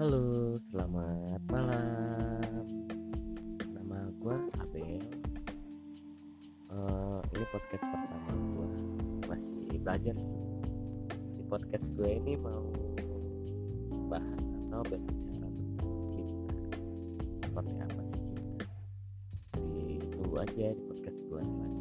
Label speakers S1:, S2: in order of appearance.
S1: Halo, selamat malam. Nama gue Abel. Uh, ini podcast pertama gue. Masih belajar sih. Di podcast gue ini mau bahas atau berbicara tentang cinta. Seperti apa sih cinta? Jadi, tunggu aja di podcast gue selanjutnya.